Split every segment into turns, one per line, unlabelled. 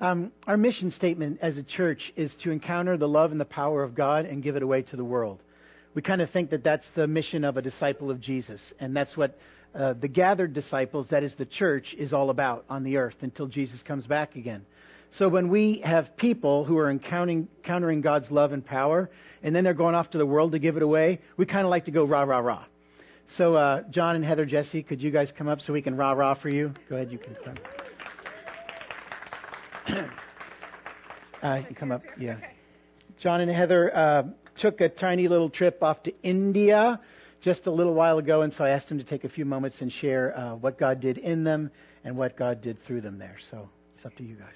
Um, our mission statement as a church is to encounter the love and the power of God and give it away to the world. We kind of think that that's the mission of a disciple of Jesus, and that's what uh, the gathered disciples, that is the church, is all about on the earth until Jesus comes back again. So when we have people who are encountering, encountering God's love and power, and then they're going off to the world to give it away, we kind of like to go rah, rah, rah. So, uh, John and Heather Jesse, could you guys come up so we can rah, rah for you? Go ahead, you can come. Uh, you come up, yeah. John and Heather uh, took a tiny little trip off to India just a little while ago, and so I asked them to take a few moments and share uh, what God did in them and what God did through them there. So it's up to you guys.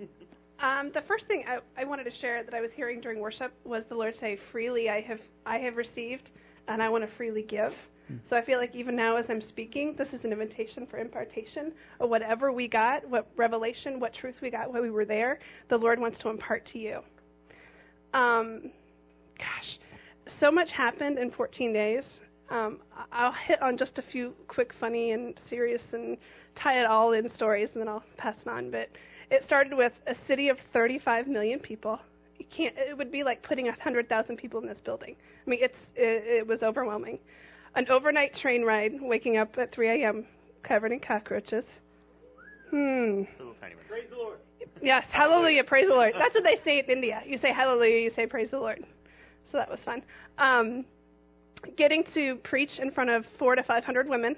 Um, the first thing I, I, wanted to share that I was hearing during worship was the Lord say, "Freely I have I have received, and I want to freely give." So I feel like even now as I'm speaking, this is an invitation for impartation of whatever we got, what revelation, what truth we got while we were there. The Lord wants to impart to you. Um, gosh, so much happened in 14 days. Um, I'll hit on just a few quick, funny, and serious, and tie it all in stories, and then I'll pass it on. But it started with a city of 35 million people. You can't. It would be like putting 100,000 people in this building. I mean, it's it, it was overwhelming. An overnight train ride, waking up at 3 a.m. covered in cockroaches. Hmm.
Praise the Lord.
Yes, hallelujah, praise the Lord. That's what they say in India. You say hallelujah, you say praise the Lord. So that was fun. Um, getting to preach in front of four to 500 women.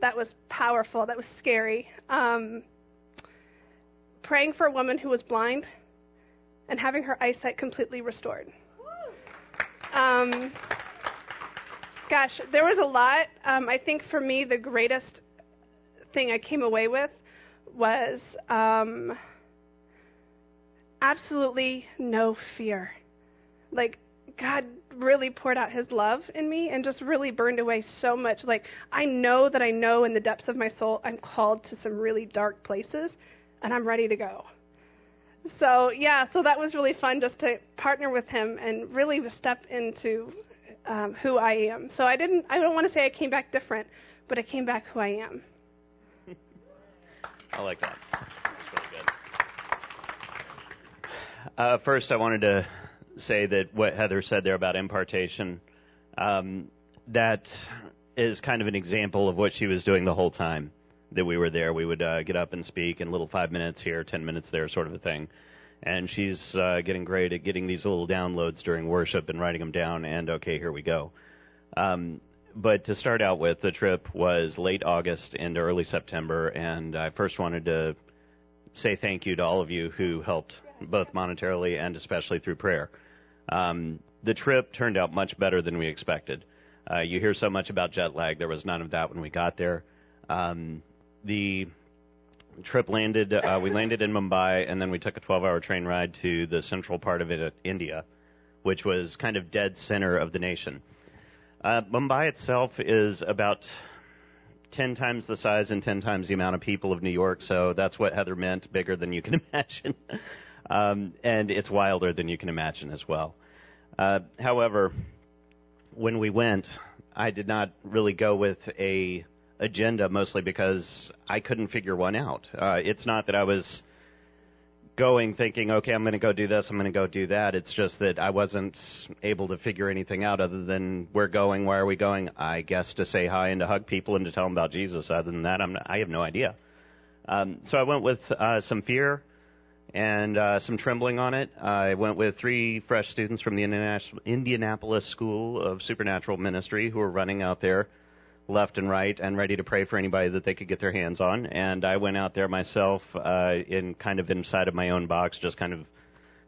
That was powerful. That was scary. Um, praying for a woman who was blind and having her eyesight completely restored. Um, gosh, there was a lot. Um, I think for me, the greatest thing I came away with was um, absolutely no fear. Like, God really poured out his love in me and just really burned away so much. Like, I know that I know in the depths of my soul I'm called to some really dark places, and I'm ready to go. So yeah, so that was really fun just to partner with him and really step into um, who I am. So I didn't, I don't want to say I came back different, but I came back who I am.
I like that. Really. Uh, first, I wanted to say that what Heather said there about impartation, um, that is kind of an example of what she was doing the whole time that we were there. We would uh, get up and speak in little five minutes here, ten minutes there, sort of a thing. And she's uh, getting great at getting these little downloads during worship and writing them down. And okay, here we go. Um, but to start out with, the trip was late August into early September, and I first wanted to say thank you to all of you who helped, both monetarily and especially through prayer. Um, the trip turned out much better than we expected. Uh, you hear so much about jet lag. There was none of that when we got there. Um, the trip landed. Uh, we landed in Mumbai, and then we took a 12-hour train ride to the central part of it, India, which was kind of dead center of the nation. Uh, Mumbai itself is about 10 times the size and 10 times the amount of people of New York, so that's what Heather meant, bigger than you can imagine. um, and it's wilder than you can imagine as well. Uh, however, when we went, I did not really go with a agenda mostly because I couldn't figure one out. Uh, it's not that I was going thinking, okay, I'm going to go do this, I'm going to go do that. It's just that I wasn't able to figure anything out other than we're going, why are we going? I guess to say hi and to hug people and to tell them about Jesus. Other than that, I'm, I have no idea. Um, so I went with uh, some fear and uh, some trembling on it. I went with three fresh students from the Indianapolis School of Supernatural Ministry who were running out there left and right and ready to pray for anybody that they could get their hands on. And I went out there myself uh, in kind of inside of my own box, just kind of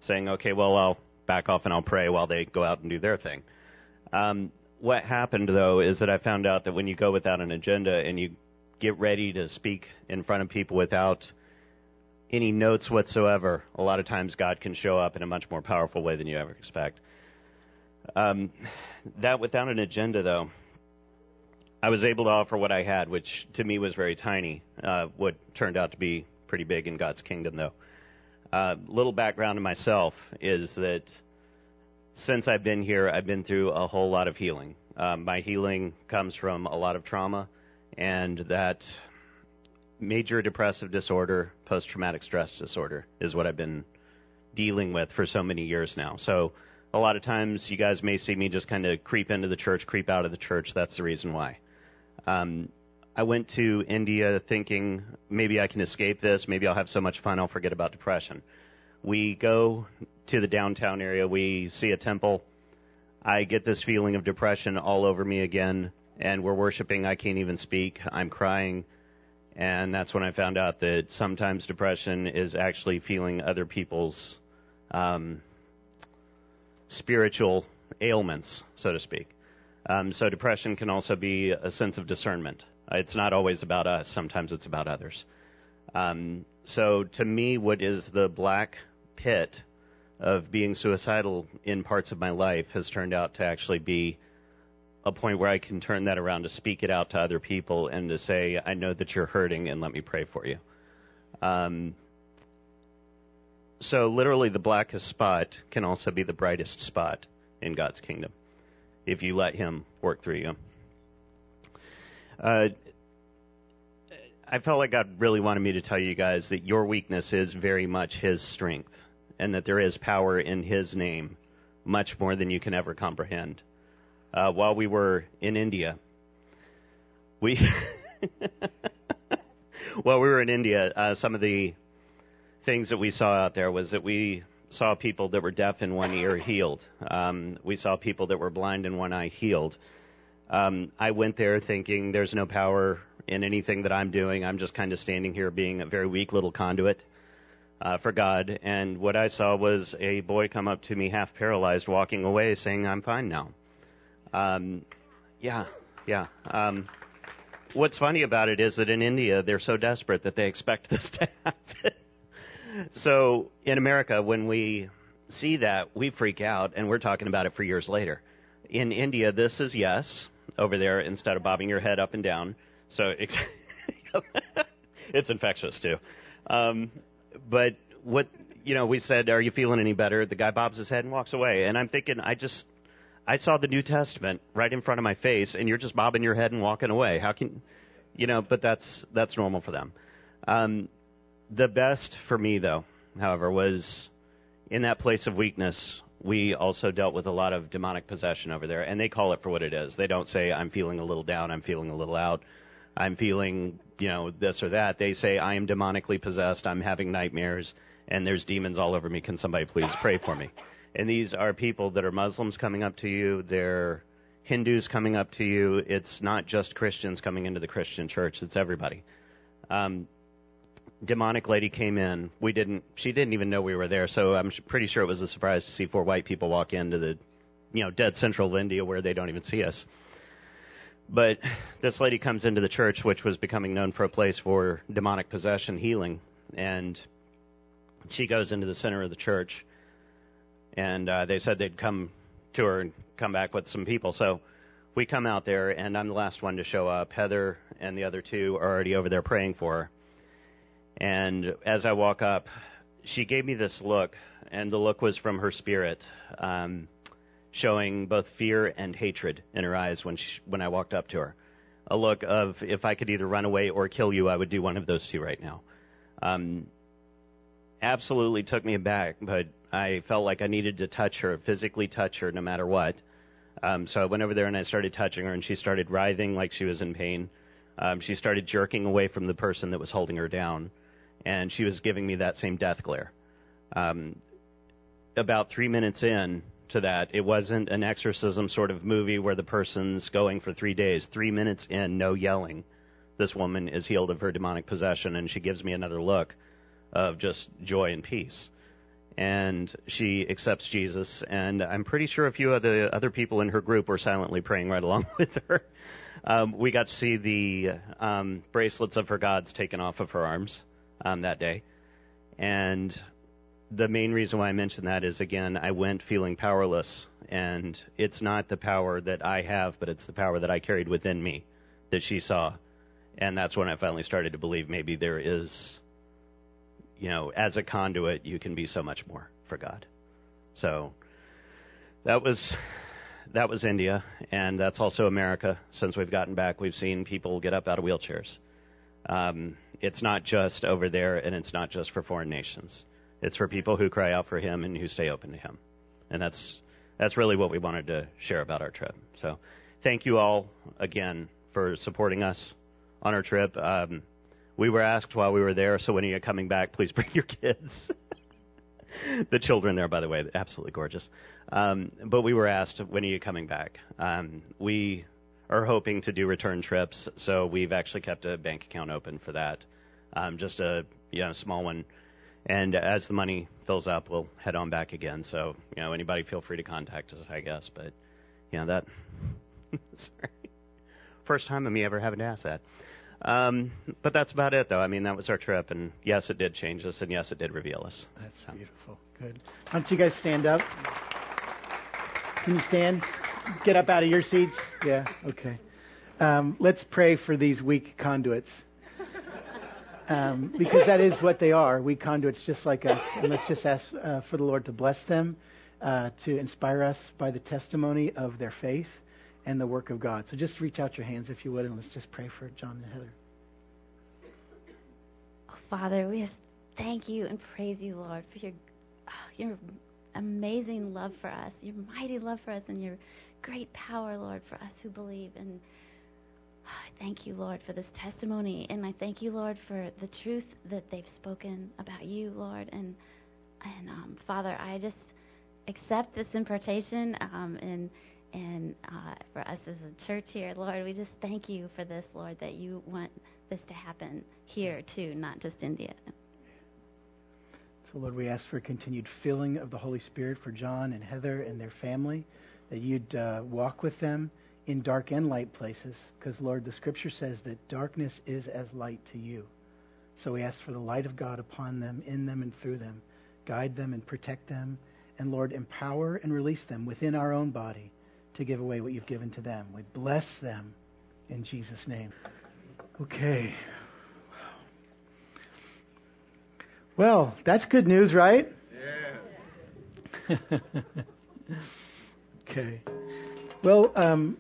saying, okay, well, I'll back off and I'll pray while they go out and do their thing. Um, what happened, though, is that I found out that when you go without an agenda and you get ready to speak in front of people without any notes whatsoever, a lot of times God can show up in a much more powerful way than you ever expect. Um, that without an agenda, though, I was able to offer what I had, which to me was very tiny. Uh, what turned out to be pretty big in God's kingdom, though. Uh, little background to myself is that since I've been here, I've been through a whole lot of healing. Um, my healing comes from a lot of trauma, and that major depressive disorder, post traumatic stress disorder is what I've been dealing with for so many years now. So a lot of times you guys may see me just kind of creep into the church, creep out of the church. That's the reason why. Um, I went to India thinking maybe I can escape this. Maybe I'll have so much fun I'll forget about depression. We go to the downtown area. We see a temple. I get this feeling of depression all over me again, and we're worshiping. I can't even speak. I'm crying. And that's when I found out that sometimes depression is actually feeling other people's um, spiritual ailments, so to speak. Um, so depression can also be a sense of discernment. It's not always about us. Sometimes it's about others. Um, so to me, what is the black pit of being suicidal in parts of my life has turned out to actually be a point where I can turn that around to speak it out to other people and to say, I know that you're hurting and let me pray for you. Um, so, literally, the blackest spot can also be the brightest spot in God's kingdom if you let Him work through you. Uh, I felt like God really wanted me to tell you guys that your weakness is very much His strength, and that there is power in His name, much more than you can ever comprehend. Uh, while we were in India, we while we were in India, uh, some of the things that we saw out there was that we saw people that were deaf in one ear healed. Um, we saw people that were blind in one eye healed. Um, I went there thinking there's no power in anything that I'm doing. I'm just kind of standing here being a very weak little conduit uh, for God. And what I saw was a boy come up to me, half paralyzed, walking away, saying, "I'm fine now." Um, yeah, yeah. Um, what's funny about it is that in India they're so desperate that they expect this to happen. So in America, when we see that, we freak out, and we're talking about it for years later. In India, this is yes over there instead of bobbing your head up and down. So it's infectious too. Um, but what you know, we said, "Are you feeling any better?" The guy bobs his head and walks away, and I'm thinking, I just I saw the New Testament right in front of my face, and you're just bobbing your head and walking away. How can you know? But that's that's normal for them. Um, the best for me, though, however, was in that place of weakness we also dealt with a lot of demonic possession over there, and they call it for what it is. They don't say, I'm feeling a little down, I'm feeling a little out, I'm feeling, you know, this or that. They say, I am demonically possessed, I'm having nightmares, and there's demons all over me. Can somebody please pray for me? And these are people that are Muslims coming up to you, they're Hindus coming up to you. It's not just Christians coming into the Christian church, it's everybody. Um, demonic lady came in. We didn't. She didn't even know we were there. So I'm pretty sure it was a surprise to see four white people walk into the, you know, dead central India where they don't even see us. But this lady comes into the church, which was becoming known for a place for demonic possession healing, and she goes into the center of the church. And uh, they said they'd come to her and come back with some people. So we come out there, and I'm the last one to show up. Heather and the other two are already over there praying for her. And as I walk up, she gave me this look, and the look was from her spirit, um, showing both fear and hatred in her eyes when she, when I walked up to her. A look of if I could either run away or kill you, I would do one of those two right now. Um, absolutely took me aback, but I felt like I needed to touch her, physically touch her, no matter what. Um, so I went over there and I started touching her, and she started writhing like she was in pain. Um, she started jerking away from the person that was holding her down and she was giving me that same death glare. Um, about three minutes in to that, it wasn't an exorcism sort of movie where the person's going for three days. Three minutes in, no yelling, this woman is healed of her demonic possession, and she gives me another look of just joy and peace. And she accepts Jesus, and I'm pretty sure a few of the other people in her group were silently praying right along with her. Um, we got to see the um, bracelets of her gods taken off of her arms um, that day. And the main reason why I mention that is, again, I went feeling powerless. And it's not the power that I have, but it's the power that I carried within me that she saw. And that's when I finally started to believe maybe there is, you know, as a conduit, you can be so much more for God. So that was that was India, and that's also America. Since we've gotten back, we've seen people get up out of wheelchairs. Um, it's not just over there, and it's not just for foreign nations. It's for people who cry out for Him and who stay open to Him, and that's that's really what we wanted to share about our trip. So, thank you all again for supporting us on our trip. Um, we were asked while we were there, so when are you coming back? Please bring your kids. the children there, by the way, absolutely gorgeous. Um, but we were asked, when are you coming back? Um, we are hoping to do return trips, so we've actually kept a bank account open for that, um, just a you know small one. And as the money fills up, we'll head on back again. So you know, anybody feel free to contact us, I guess. But you know that. sorry, first time of me ever having to ask that. Um, but that's about it, though. I mean, that was our trip, and yes, it did change us, and yes, it did reveal us.
That's so. beautiful. Good. Why don't you guys stand up? Can you stand? Get up out of your seats. Yeah. Okay. Um, let's pray for these weak conduits. Um, because that is what they are, weak conduits just like us. And let's just ask uh, for the Lord to bless them, uh, to inspire us by the testimony of their faith and the work of God. So just reach out your hands if you would, and let's just pray for John and Heather.
Oh, Father, we just thank you and praise you, Lord, for your oh, your amazing love for us, your mighty love for us, and your great power, Lord, for us who believe. And oh, I thank you, Lord, for this testimony, and I thank you, Lord, for the truth that they've spoken about you, Lord. And and um, Father, I just accept this impartation um, and and uh, for us as a church here, Lord, we just thank you for this, Lord, that you want this to happen here too, not just India.
So, Lord, we ask for continued filling of the Holy Spirit for John and Heather and their family, that you'd uh, walk with them in dark and light places, because, Lord, the Scripture says that darkness is as light to you. So we ask for the light of God upon them, in them, and through them. Guide them and protect them. And, Lord, empower and release them within our own body to give away what you've given to them. We bless them in Jesus' name. Okay. Well, that's good news, right?
Yeah.
okay. Well, um,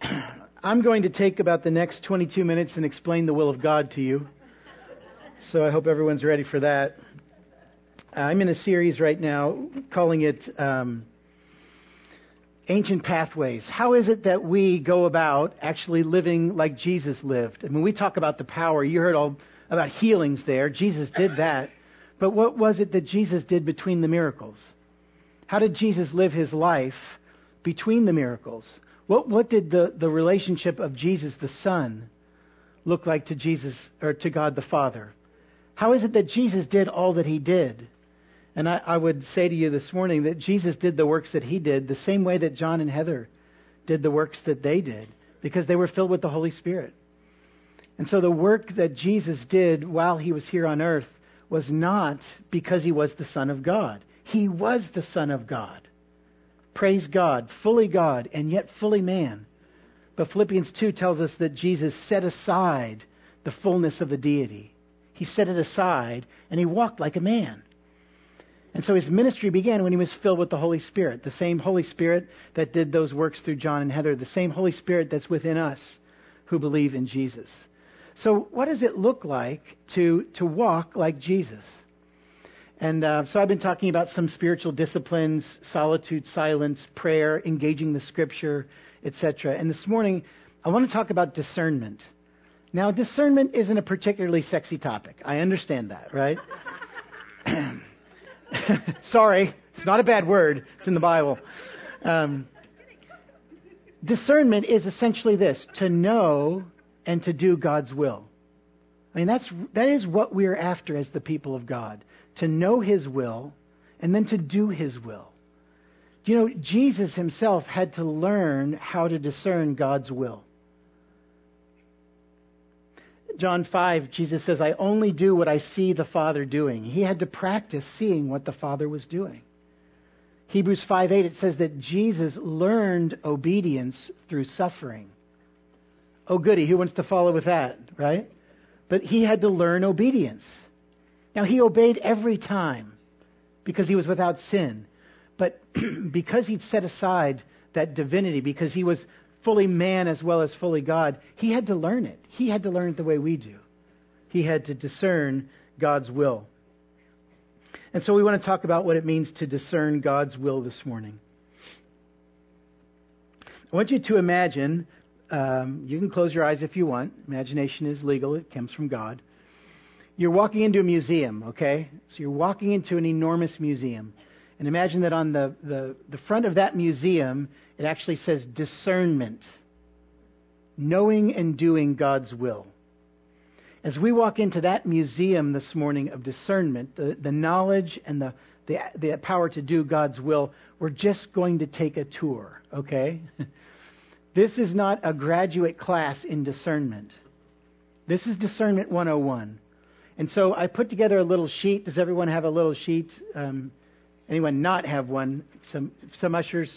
I'm going to take about the next 22 minutes and explain the will of God to you. So I hope everyone's ready for that. I'm in a series right now calling it um, ancient pathways. How is it that we go about actually living like Jesus lived? I mean, we talk about the power. You heard all about healings there. Jesus did that. But what was it that Jesus did between the miracles? How did Jesus live his life between the miracles? What, what did the, the relationship of Jesus the Son look like to Jesus or to God the Father? How is it that Jesus did all that he did? And I, I, would say to you this morning that Jesus did the works that he did the same way that John and Heather did the works that they did, because they were filled with the Holy Spirit. And so the work that Jesus did while he was here on earth was not because he was the Son of God. He was the Son of God. Praise God, fully God and yet fully man. But Philippians 2 tells us that Jesus set aside the fullness of the deity. He set it aside and he walked like a man. And so his ministry began when he was filled with the Holy Spirit, the same Holy Spirit that did those works through John and Heather, the same Holy Spirit that's within us who believe in Jesus. So, what does it look like to, to walk like Jesus? And uh, so, I've been talking about some spiritual disciplines solitude, silence, prayer, engaging the scripture, etc. And this morning, I want to talk about discernment. Now, discernment isn't a particularly sexy topic. I understand that, right? Sorry, it's not a bad word. It's in the Bible. Um, discernment is essentially this to know and to do God's will. I mean, that's, that is what we're after as the people of God to know His will and then to do His will. You know, Jesus himself had to learn how to discern God's will. John 5, Jesus says, I only do what I see the Father doing. He had to practice seeing what the Father was doing. Hebrews 5 8, it says that Jesus learned obedience through suffering. Oh, goody, who wants to follow with that, right? But he had to learn obedience. Now, he obeyed every time because he was without sin. But because he'd set aside that divinity, because he was fully man as well as fully God, he had to learn it. He had to learn it the way we do. He had to discern God's will. And so we want to talk about what it means to discern God's will this morning. I want you to imagine, um, you can close your eyes if you want. Imagination is legal, it comes from God. You're walking into a museum, okay? So you're walking into an enormous museum. And imagine that on the, the, the front of that museum, it actually says discernment, knowing and doing God's will. As we walk into that museum this morning of discernment, the, the knowledge and the, the, the power to do God's will, we're just going to take a tour, okay? this is not a graduate class in discernment. This is Discernment 101. And so I put together a little sheet. Does everyone have a little sheet? Um, anyone not have one? Some, some ushers?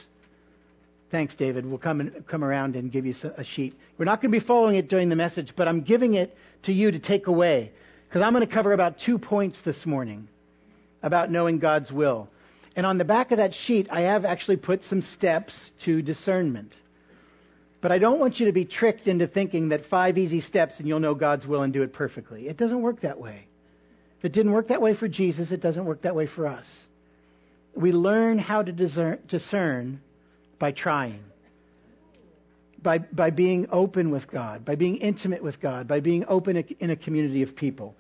Thanks, David. We'll come and come around and give you a sheet. We're not going to be following it during the message, but I'm giving it to you to take away because I'm going to cover about two points this morning about knowing God's will. And on the back of that sheet, I have actually put some steps to discernment. But I don't want you to be tricked into thinking that five easy steps and you'll know God's will and do it perfectly. It doesn't work that way. If it didn't work that way for Jesus, it doesn't work that way for us. We learn how to discern, discern by trying, by, by being open with God, by being intimate with God, by being open in a community of people.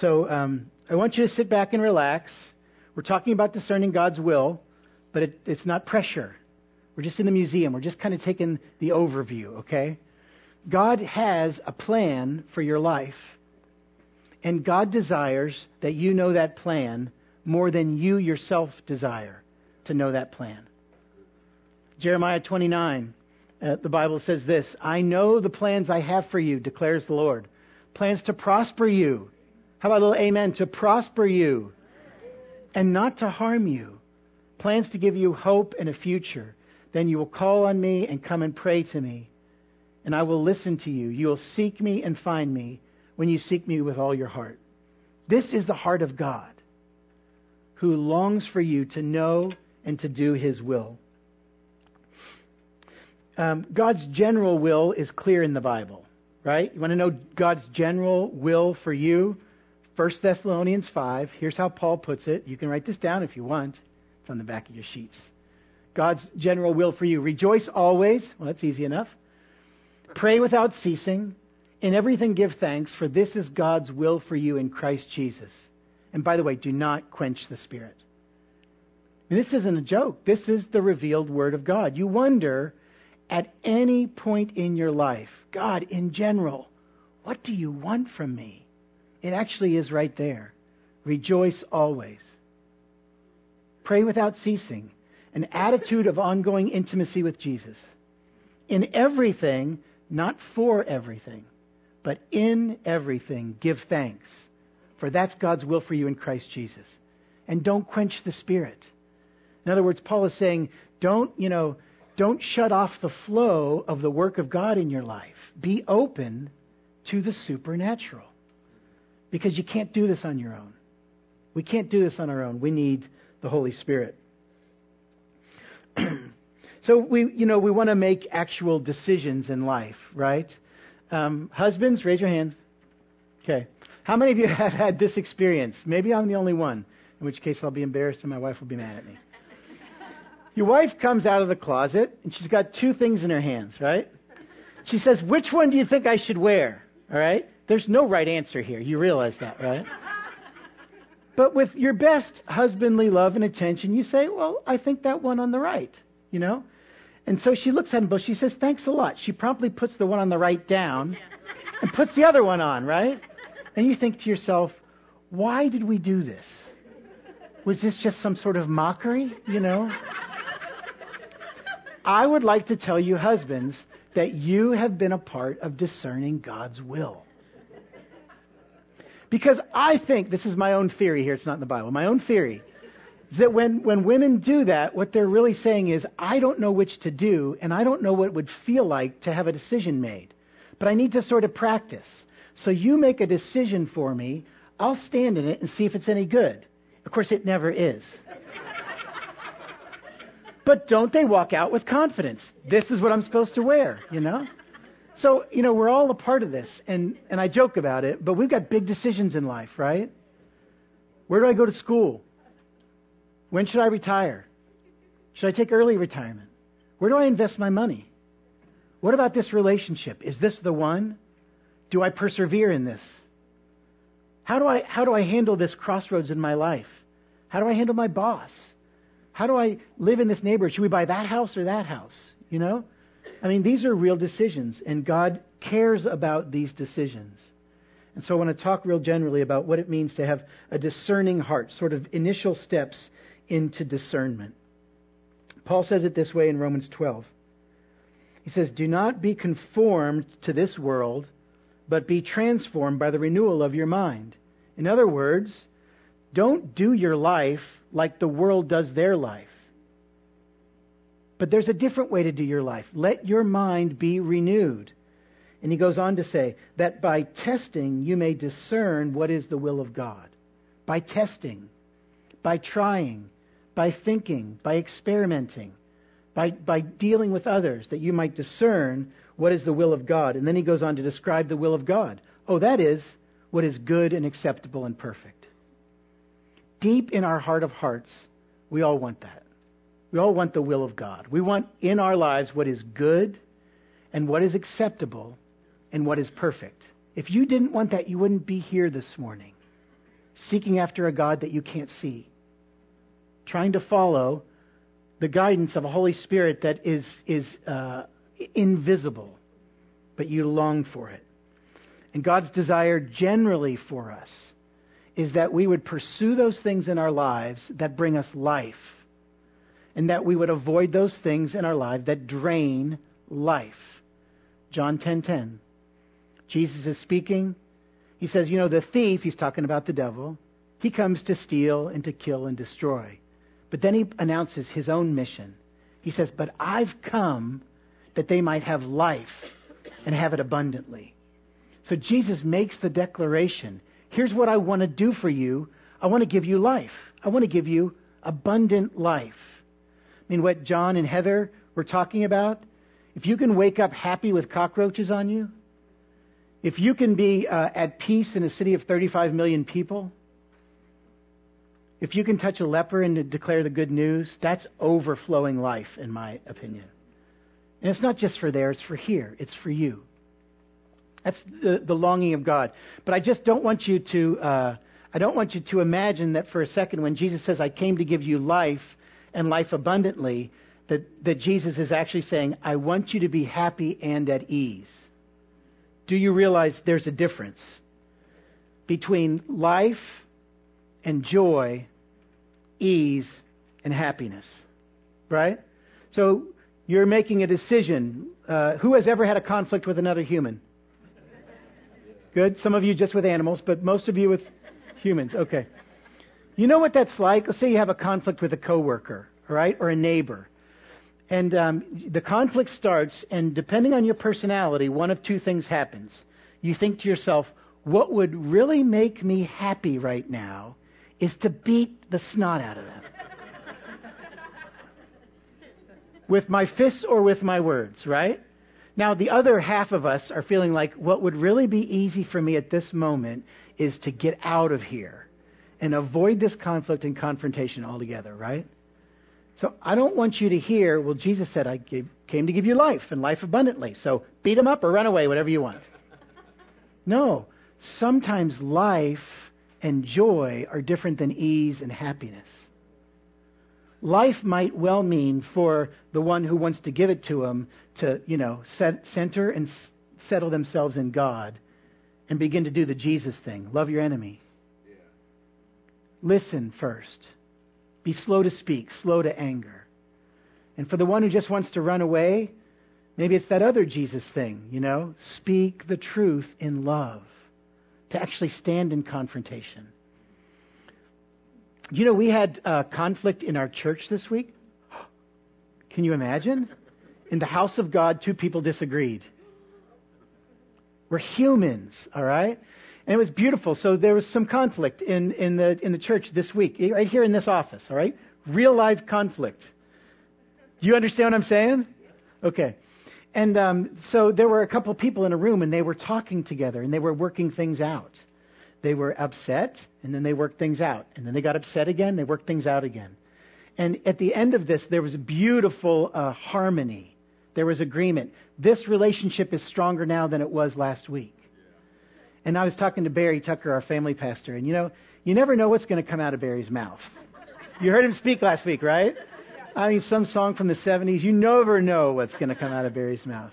So um, I want you to sit back and relax. We're talking about discerning God's will, but it, it's not pressure. We're just in a museum. We're just kind of taking the overview, okay? God has a plan for your life. And God desires that you know that plan more than you yourself desire to know that plan. Jeremiah 29, uh, the Bible says this I know the plans I have for you, declares the Lord. Plans to prosper you. How about a little amen? To prosper you and not to harm you. Plans to give you hope and a future. Then you will call on me and come and pray to me, and I will listen to you. You will seek me and find me when you seek me with all your heart. This is the heart of God, who longs for you to know and to do his will. Um, God's general will is clear in the Bible, right? You want to know God's general will for you? 1 Thessalonians 5. Here's how Paul puts it. You can write this down if you want. It's on the back of your sheets. God's general will for you. Rejoice always. Well, that's easy enough. Pray without ceasing. In everything give thanks, for this is God's will for you in Christ Jesus. And by the way, do not quench the Spirit. This isn't a joke. This is the revealed Word of God. You wonder at any point in your life, God, in general, what do you want from me? It actually is right there. Rejoice always. Pray without ceasing. An attitude of ongoing intimacy with Jesus. In everything, not for everything, but in everything, give thanks. For that's God's will for you in Christ Jesus. And don't quench the Spirit. In other words, Paul is saying, don't, you know, don't shut off the flow of the work of God in your life. Be open to the supernatural. Because you can't do this on your own. We can't do this on our own. We need the Holy Spirit. so we, you know, we want to make actual decisions in life, right? Um, husbands, raise your hands. Okay. How many of you have had this experience? Maybe I'm the only one, in which case I'll be embarrassed and my wife will be mad at me. Your wife comes out of the closet and she's got two things in her hands, right? She says, Which one do you think I should wear? All right? There's no right answer here. You realize that, right? But with your best husbandly love and attention, you say, Well, I think that one on the right, you know? And so she looks at him, but she says, Thanks a lot. She promptly puts the one on the right down and puts the other one on, right? And you think to yourself, Why did we do this? Was this just some sort of mockery, you know? I would like to tell you, husbands, that you have been a part of discerning God's will. Because I think, this is my own theory here, it's not in the Bible, my own theory, is that when, when women do that, what they're really saying is, I don't know which to do, and I don't know what it would feel like to have a decision made. But I need to sort of practice. So you make a decision for me, I'll stand in it and see if it's any good. Of course, it never is. But don't they walk out with confidence? This is what I'm supposed to wear, you know? So, you know, we're all a part of this, and, and I joke about it, but we've got big decisions in life, right? Where do I go to school? When should I retire? Should I take early retirement? Where do I invest my money? What about this relationship? Is this the one? Do I persevere in this? How do I, how do I handle this crossroads in my life? How do I handle my boss? How do I live in this neighborhood? Should we buy that house or that house? You know? I mean, these are real decisions, and God cares about these decisions. And so I want to talk real generally about what it means to have a discerning heart, sort of initial steps into discernment. Paul says it this way in Romans 12. He says, Do not be conformed to this world, but be transformed by the renewal of your mind. In other words, don't do your life like the world does their life. But there's a different way to do your life. Let your mind be renewed. And he goes on to say that by testing you may discern what is the will of God. By testing, by trying, by thinking, by experimenting, by, by dealing with others, that you might discern what is the will of God. And then he goes on to describe the will of God. Oh, that is what is good and acceptable and perfect. Deep in our heart of hearts, we all want that. We all want the will of God. We want in our lives what is good and what is acceptable and what is perfect. If you didn't want that, you wouldn't be here this morning, seeking after a God that you can't see, trying to follow the guidance of a Holy Spirit that is, is uh, invisible, but you long for it. And God's desire generally for us is that we would pursue those things in our lives that bring us life, and that we would avoid those things in our life that drain life. John 10:10. 10, 10. Jesus is speaking. He says, "You know, the thief, he's talking about the devil, he comes to steal and to kill and destroy." But then he announces his own mission. He says, "But I've come that they might have life and have it abundantly." So Jesus makes the declaration here's what I want to do for you. I want to give you life. I want to give you abundant life. I mean, what John and Heather were talking about, if you can wake up happy with cockroaches on you, if you can be uh, at peace in a city of 35 million people, if you can touch a leper and declare the good news, that's overflowing life, in my opinion. And it's not just for there, it's for here, it's for you. That's the, the longing of God. But I just don't want you to, uh, I don't want you to imagine that for a second when Jesus says, I came to give you life and life abundantly, that, that Jesus is actually saying, I want you to be happy and at ease. Do you realize there's a difference between life and joy, ease, and happiness? Right? So you're making a decision. Uh, who has ever had a conflict with another human? Good. Some of you just with animals, but most of you with humans. Okay. You know what that's like? Let's say you have a conflict with a coworker, right, or a neighbor. And um, the conflict starts, and depending on your personality, one of two things happens. You think to yourself, what would really make me happy right now is to beat the snot out of them. with my fists or with my words, right? Now, the other half of us are feeling like what would really be easy for me at this moment is to get out of here and avoid this conflict and confrontation altogether, right? So I don't want you to hear, well, Jesus said, I gave, came to give you life and life abundantly. So beat him up or run away, whatever you want. No. Sometimes life and joy are different than ease and happiness life might well mean for the one who wants to give it to him to, you know, set, center and s- settle themselves in God and begin to do the Jesus thing. Love your enemy. Listen first. Be slow to speak, slow to anger. And for the one who just wants to run away, maybe it's that other Jesus thing, you know? Speak the truth in love. To actually stand in confrontation. You know, we had uh, conflict in our church this week. Can you imagine? In the house of God, two people disagreed. We're humans, all right? And it was beautiful. So there was some conflict in, in, the, in the church this week, right here in this office, all right? Real life conflict. Do you understand what I'm saying? Okay. And um, so there were a couple people in a room, and they were talking together, and they were working things out. They were upset, and then they worked things out. And then they got upset again, they worked things out again. And at the end of this, there was a beautiful uh, harmony. There was agreement. This relationship is stronger now than it was last week. And I was talking to Barry Tucker, our family pastor, and you know, you never know what's going to come out of Barry's mouth. You heard him speak last week, right? I mean, some song from the 70s. You never know what's going to come out of Barry's mouth.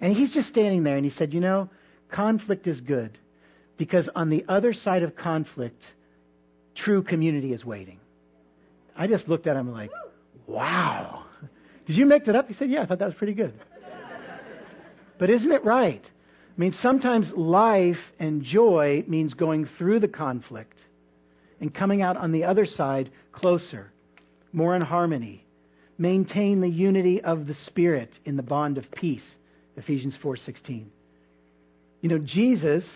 And he's just standing there and he said, You know, conflict is good because on the other side of conflict, true community is waiting. I just looked at him like, Wow. Did you make that up? He said, Yeah, I thought that was pretty good. But isn't it right? I mean, sometimes life and joy means going through the conflict and coming out on the other side closer, more in harmony. Maintain the unity of the Spirit in the bond of peace. Ephesians 4:16. You know, Jesus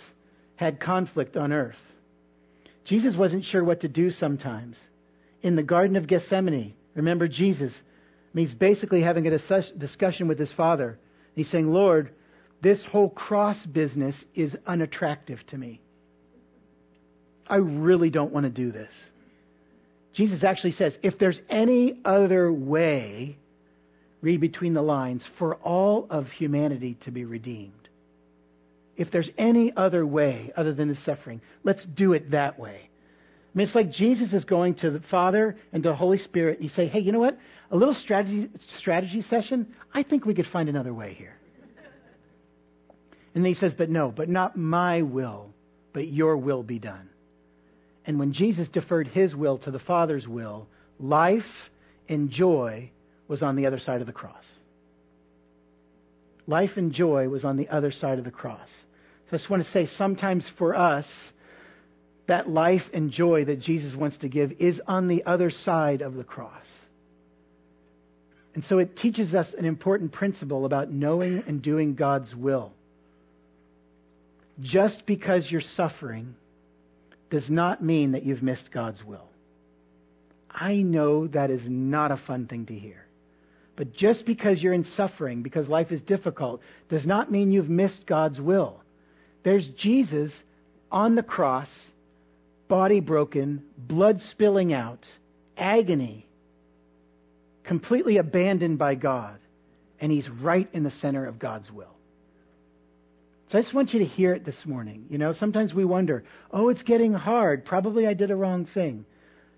had conflict on earth. Jesus wasn't sure what to do sometimes. In the Garden of Gethsemane, remember Jesus, he's basically having a discussion with his Father. He's saying, Lord, this whole cross business is unattractive to me. I really don't want to do this. Jesus actually says, if there's any other way, read between the lines, for all of humanity to be redeemed. If there's any other way other than the suffering, let's do it that way. I mean, it's like Jesus is going to the Father and to the Holy Spirit, and you say, hey, you know what? A little strategy, strategy session, I think we could find another way here. And then he says, but no, but not my will, but your will be done. And when Jesus deferred his will to the Father's will, life and joy was on the other side of the cross. Life and joy was on the other side of the cross. So I just want to say sometimes for us, that life and joy that Jesus wants to give is on the other side of the cross. And so it teaches us an important principle about knowing and doing God's will. Just because you're suffering does not mean that you've missed God's will. I know that is not a fun thing to hear. But just because you're in suffering, because life is difficult, does not mean you've missed God's will. There's Jesus on the cross, body broken, blood spilling out, agony, completely abandoned by God, and he's right in the center of God's will. So I just want you to hear it this morning. You know, sometimes we wonder, oh, it's getting hard. Probably I did a wrong thing.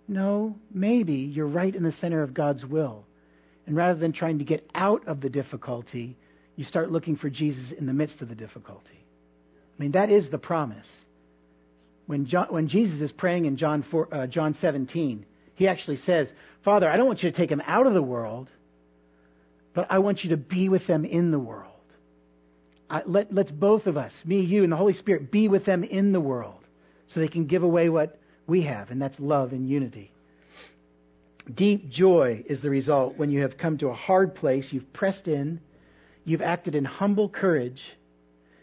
No, maybe you're right in the center of God's will. And rather than trying to get out of the difficulty, you start looking for Jesus in the midst of the difficulty. I mean, that is the promise. When, John, when Jesus is praying in John, 4, uh, John 17, he actually says, Father, I don't want you to take them out of the world, but I want you to be with them in the world. I, let, let's both of us, me, you, and the Holy Spirit, be with them in the world so they can give away what we have, and that's love and unity. Deep joy is the result when you have come to a hard place, you've pressed in, you've acted in humble courage,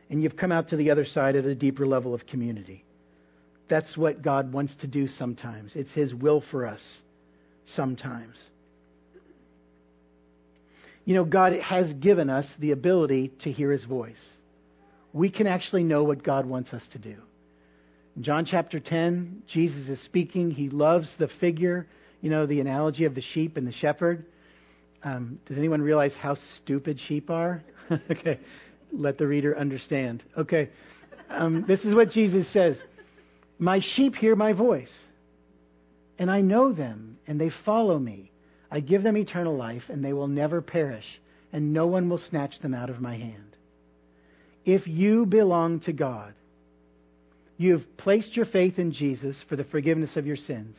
and you've come out to the other side at a deeper level of community. That's what God wants to do sometimes. It's His will for us sometimes. You know, God has given us the ability to hear his voice. We can actually know what God wants us to do. In John chapter 10, Jesus is speaking. He loves the figure, you know, the analogy of the sheep and the shepherd. Um, does anyone realize how stupid sheep are? okay, let the reader understand. Okay, um, this is what Jesus says My sheep hear my voice, and I know them, and they follow me. I give them eternal life, and they will never perish, and no one will snatch them out of my hand. If you belong to God, you've placed your faith in Jesus for the forgiveness of your sins.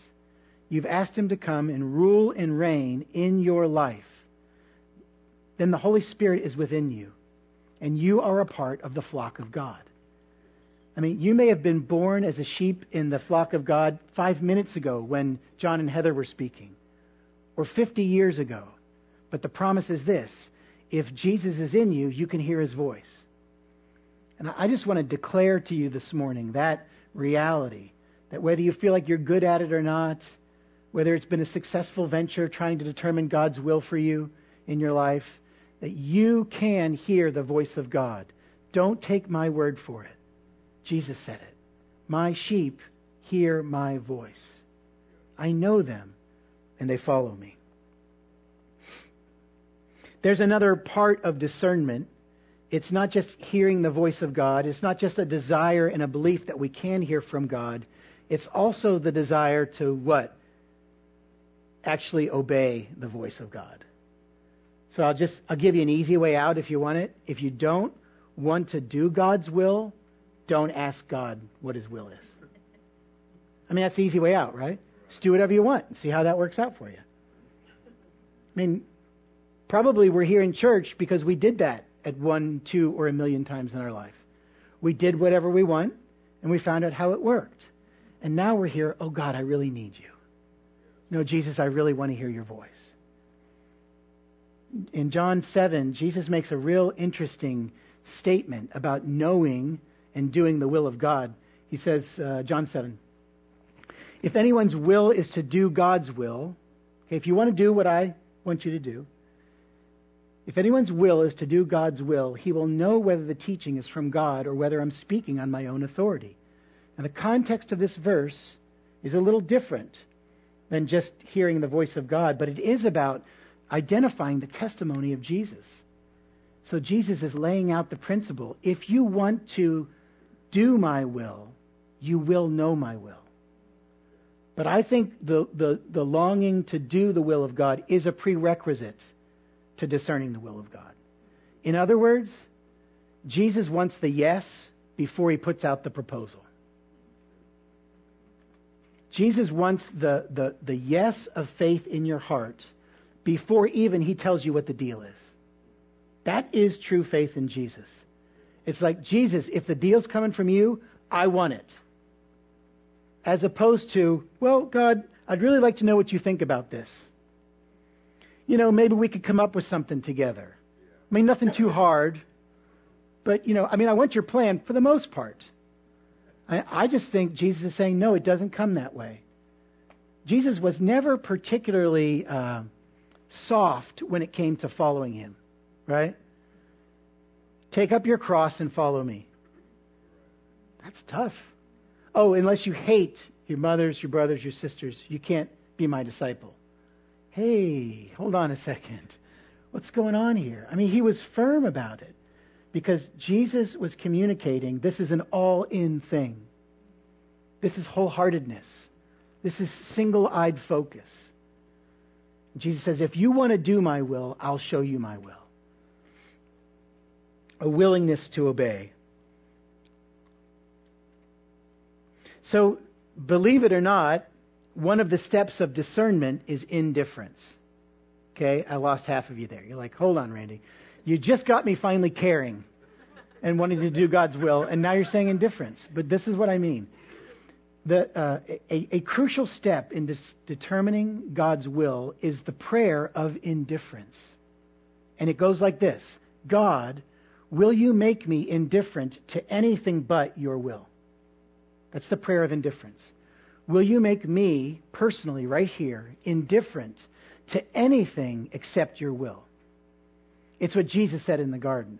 You've asked Him to come and rule and reign in your life. Then the Holy Spirit is within you, and you are a part of the flock of God. I mean, you may have been born as a sheep in the flock of God five minutes ago when John and Heather were speaking or 50 years ago. But the promise is this if Jesus is in you, you can hear his voice. And I just want to declare to you this morning that reality that whether you feel like you're good at it or not, whether it's been a successful venture trying to determine God's will for you, in your life that you can hear the voice of God. Don't take my word for it. Jesus said it. My sheep hear my voice. I know them, and they follow me. There's another part of discernment. It's not just hearing the voice of God. It's not just a desire and a belief that we can hear from God. It's also the desire to what? Actually obey the voice of God. So I'll just, I'll give you an easy way out if you want it. If you don't want to do God's will, don't ask God what his will is. I mean, that's the easy way out, right? Just do whatever you want and see how that works out for you. I mean, probably we're here in church because we did that at one, two, or a million times in our life. We did whatever we want and we found out how it worked. And now we're here, oh God, I really need you. No, Jesus, I really want to hear your voice. In John 7, Jesus makes a real interesting statement about knowing and doing the will of God. He says, uh, John 7, if anyone's will is to do God's will, okay, if you want to do what I want you to do, if anyone's will is to do God's will, he will know whether the teaching is from God or whether I'm speaking on my own authority. And the context of this verse is a little different than just hearing the voice of God, but it is about identifying the testimony of Jesus. So Jesus is laying out the principle. If you want to do my will, you will know my will. But I think the, the, the longing to do the will of God is a prerequisite to discerning the will of God. In other words, Jesus wants the yes before he puts out the proposal. Jesus wants the, the, the yes of faith in your heart before even he tells you what the deal is. That is true faith in Jesus. It's like, Jesus, if the deal's coming from you, I want it. As opposed to, well, God, I'd really like to know what you think about this. You know, maybe we could come up with something together. I mean, nothing too hard. But, you know, I mean, I want your plan for the most part. I, I just think Jesus is saying, no, it doesn't come that way. Jesus was never particularly uh, soft when it came to following him, right? Take up your cross and follow me. That's tough. Oh, unless you hate your mothers, your brothers, your sisters, you can't be my disciple. Hey, hold on a second. What's going on here? I mean, he was firm about it because Jesus was communicating this is an all in thing. This is wholeheartedness. This is single eyed focus. Jesus says, if you want to do my will, I'll show you my will. A willingness to obey. So, believe it or not, one of the steps of discernment is indifference. Okay, I lost half of you there. You're like, hold on, Randy. You just got me finally caring and wanting to do God's will, and now you're saying indifference. But this is what I mean. The, uh, a, a, crucial step in dis- determining God's will is the prayer of indifference. And it goes like this God, will you make me indifferent to anything but your will? That's the prayer of indifference. Will you make me, personally, right here, indifferent to anything except your will? It's what Jesus said in the garden.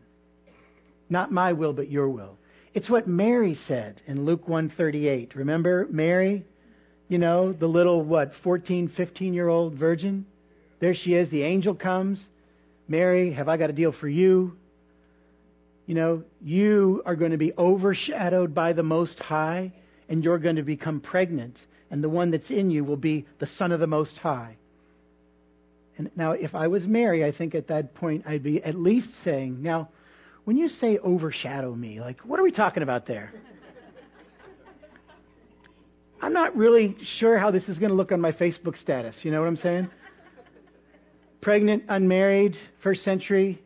Not my will, but your will. It's what Mary said in Luke 138. Remember Mary? You know, the little, what, 14, 15 year old virgin? There she is. The angel comes. Mary, have I got a deal for you? You know, you are going to be overshadowed by the Most High, and you're going to become pregnant, and the one that's in you will be the Son of the Most High. And now, if I was Mary, I think at that point I'd be at least saying, now, when you say overshadow me, like, what are we talking about there? I'm not really sure how this is going to look on my Facebook status. You know what I'm saying? Pregnant, unmarried, first century.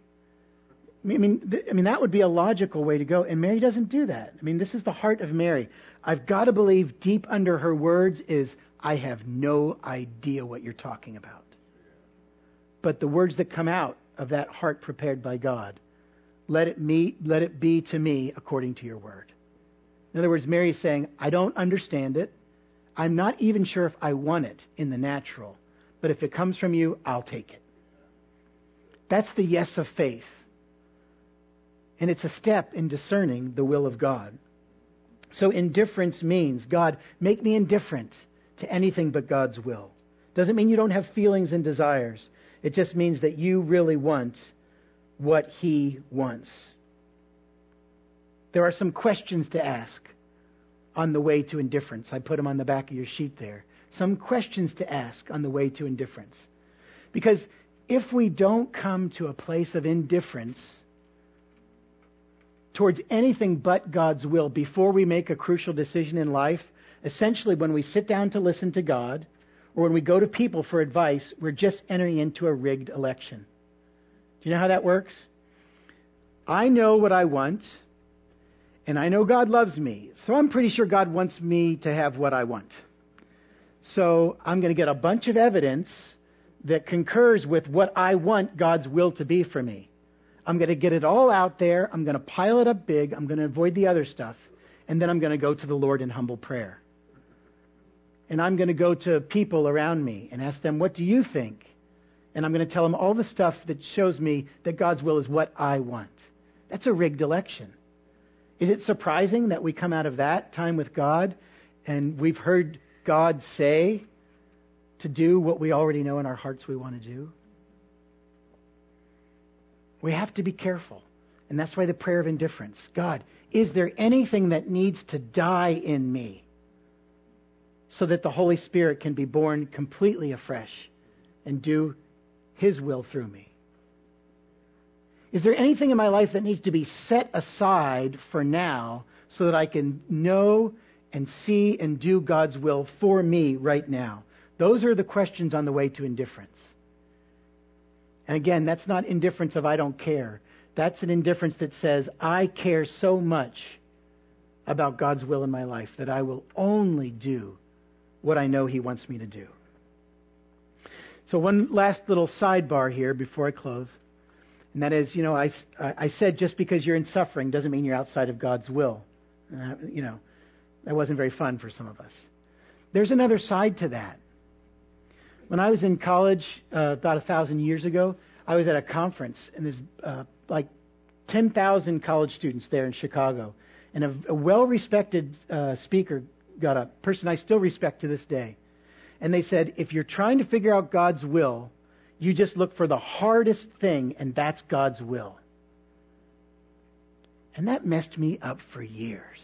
I mean, th- I mean, that would be a logical way to go. And Mary doesn't do that. I mean, this is the heart of Mary. I've got to believe deep under her words is, I have no idea what you're talking about. But the words that come out of that heart prepared by God let it, meet, let it be to me according to your word. In other words, Mary's saying, I don't understand it. I'm not even sure if I want it in the natural, but if it comes from you, I'll take it. That's the yes of faith. And it's a step in discerning the will of God. So indifference means, God, make me indifferent to anything but God's will. Doesn't mean you don't have feelings and desires. It just means that you really want what He wants. There are some questions to ask on the way to indifference. I put them on the back of your sheet there. Some questions to ask on the way to indifference. Because if we don't come to a place of indifference towards anything but God's will before we make a crucial decision in life, essentially when we sit down to listen to God or when we go to people for advice, we're just entering into a rigged election. Do you know how that works? I know what I want, and I know God loves me, so I'm pretty sure God wants me to have what I want. So I'm going to get a bunch of evidence that concurs with what I want God's will to be for me. I'm going to get it all out there. I'm going to pile it up big. I'm going to avoid the other stuff. And then I'm going to go to the Lord in humble prayer. And I'm going to go to people around me and ask them, What do you think? And I'm going to tell them all the stuff that shows me that God's will is what I want. That's a rigged election. Is it surprising that we come out of that time with God and we've heard God say to do what we already know in our hearts we want to do? We have to be careful. And that's why the prayer of indifference God, is there anything that needs to die in me so that the Holy Spirit can be born completely afresh and do His will through me? Is there anything in my life that needs to be set aside for now so that I can know and see and do God's will for me right now? Those are the questions on the way to indifference. And again, that's not indifference of I don't care. That's an indifference that says, I care so much about God's will in my life that I will only do what I know He wants me to do. So, one last little sidebar here before I close. And that is, you know, I, I said just because you're in suffering doesn't mean you're outside of God's will. Uh, you know, that wasn't very fun for some of us. There's another side to that. When I was in college uh, about a thousand years ago, I was at a conference, and there's uh, like 10,000 college students there in Chicago. And a, a well respected uh, speaker got up, person I still respect to this day. And they said, if you're trying to figure out God's will, you just look for the hardest thing, and that's God's will. And that messed me up for years.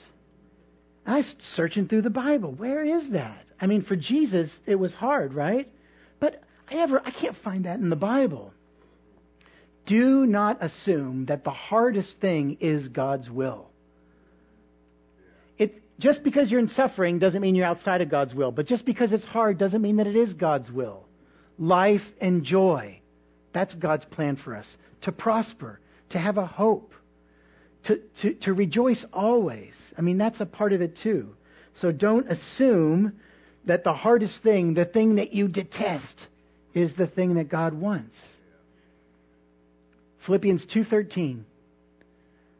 I was searching through the Bible. Where is that? I mean, for Jesus, it was hard, right? But I never, I can't find that in the Bible. Do not assume that the hardest thing is God's will. It, just because you're in suffering doesn't mean you're outside of God's will. But just because it's hard doesn't mean that it is God's will. Life and joy. That's God's plan for us. To prosper, to have a hope, to, to, to rejoice always. I mean, that's a part of it too. So don't assume that the hardest thing, the thing that you detest, is the thing that God wants. Philippians 2:13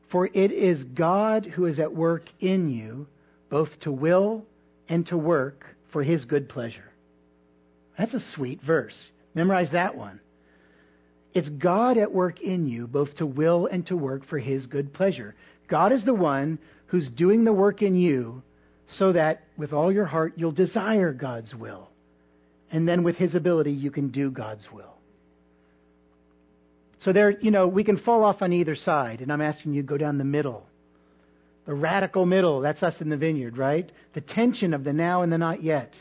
For it is God who is at work in you both to will and to work for his good pleasure. That's a sweet verse. Memorize that one. It's God at work in you both to will and to work for his good pleasure. God is the one who's doing the work in you so that with all your heart you'll desire God's will. And then with His ability, you can do God's will. So there, you know, we can fall off on either side, and I'm asking you to go down the middle. The radical middle, that's us in the vineyard, right? The tension of the now and the not yet.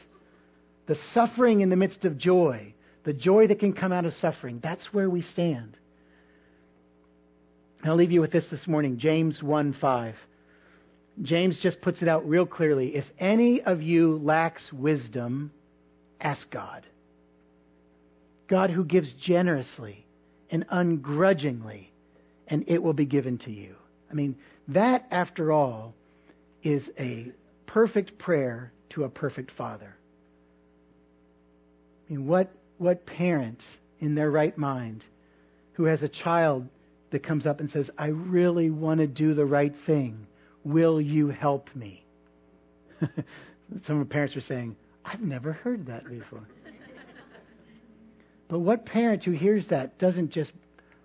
The suffering in the midst of joy. The joy that can come out of suffering. That's where we stand. I'll leave you with this this morning James 1 5. James just puts it out real clearly. If any of you lacks wisdom, ask God. God who gives generously and ungrudgingly, and it will be given to you. I mean, that, after all, is a perfect prayer to a perfect father. I mean, what, what parent in their right mind who has a child that comes up and says, I really want to do the right thing? Will you help me? Some of the parents are saying, I've never heard that before. but what parent who hears that doesn't just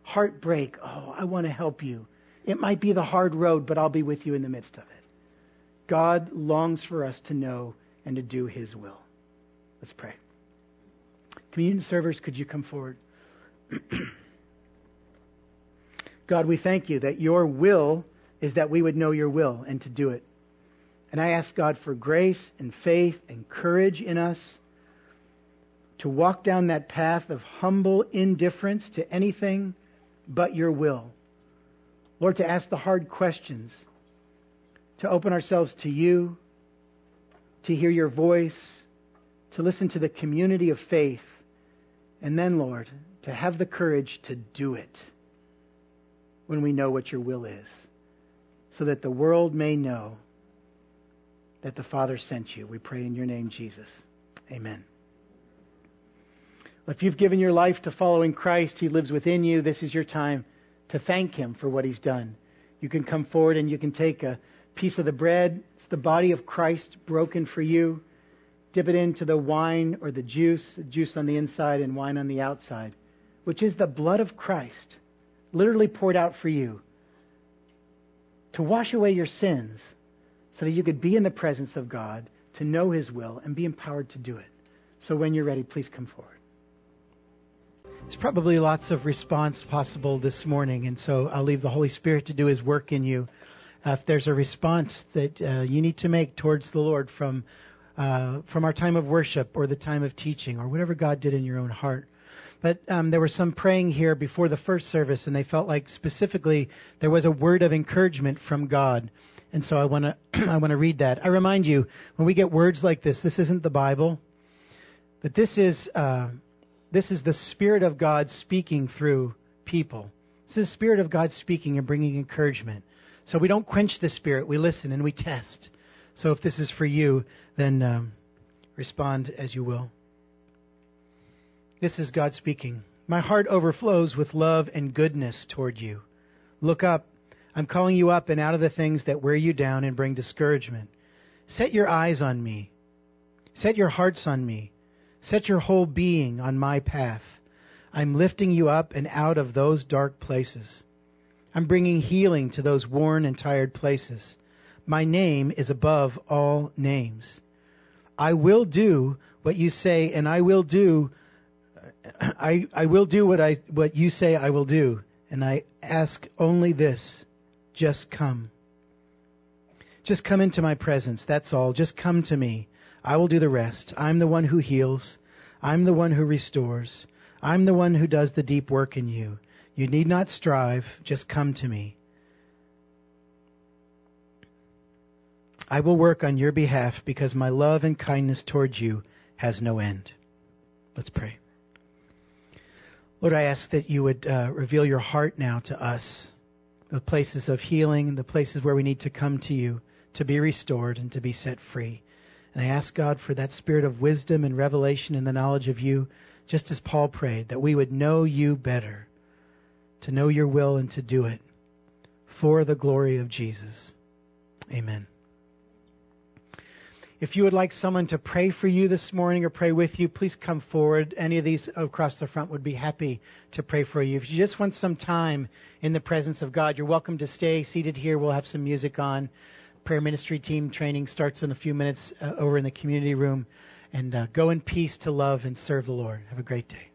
heartbreak, oh, I want to help you. It might be the hard road, but I'll be with you in the midst of it. God longs for us to know and to do His will. Let's pray. Communion servers, could you come forward? God, we thank you that your will is that we would know your will and to do it. And I ask God for grace and faith and courage in us to walk down that path of humble indifference to anything but your will. Lord, to ask the hard questions, to open ourselves to you, to hear your voice, to listen to the community of faith, and then, Lord, to have the courage to do it when we know what your will is, so that the world may know that the Father sent you. We pray in your name, Jesus. Amen. If you've given your life to following Christ, He lives within you. This is your time to thank Him for what He's done. You can come forward and you can take a piece of the bread. It's the body of Christ broken for you. Dip it into the wine or the juice, juice on the inside and wine on the outside, which is the blood of Christ, literally poured out for you to wash away your sins so that you could be in the presence of God, to know His will, and be empowered to do it. So when you're ready, please come forward. There's probably lots of response possible this morning, and so I'll leave the Holy Spirit to do His work in you. Uh, if there's a response that uh, you need to make towards the Lord from uh, from our time of worship or the time of teaching or whatever God did in your own heart. But um, there was some praying here before the first service, and they felt like specifically there was a word of encouragement from God. And so I want to I want to read that. I remind you when we get words like this, this isn't the Bible, but this is uh, this is the Spirit of God speaking through people. This is the Spirit of God speaking and bringing encouragement. So we don't quench the Spirit, we listen and we test. So if this is for you, then um, respond as you will. This is God speaking. My heart overflows with love and goodness toward you. Look up. I'm calling you up and out of the things that wear you down and bring discouragement. Set your eyes on me. Set your hearts on me. Set your whole being on my path. I'm lifting you up and out of those dark places. I'm bringing healing to those worn and tired places. My name is above all names. I will do what you say, and I will do. I, I will do what I what you say I will do, and I ask only this: just come. Just come into my presence. That's all. Just come to me. I will do the rest. I'm the one who heals. I'm the one who restores. I'm the one who does the deep work in you. You need not strive. Just come to me. I will work on your behalf because my love and kindness towards you has no end. Let's pray. Lord, I ask that you would uh, reveal your heart now to us, the places of healing, the places where we need to come to you to be restored and to be set free. And I ask God for that spirit of wisdom and revelation and the knowledge of you, just as Paul prayed, that we would know you better, to know your will and to do it for the glory of Jesus. Amen. If you would like someone to pray for you this morning or pray with you, please come forward. Any of these across the front would be happy to pray for you. If you just want some time in the presence of God, you're welcome to stay seated here. We'll have some music on prayer ministry team training starts in a few minutes uh, over in the community room. And uh, go in peace to love and serve the Lord. Have a great day.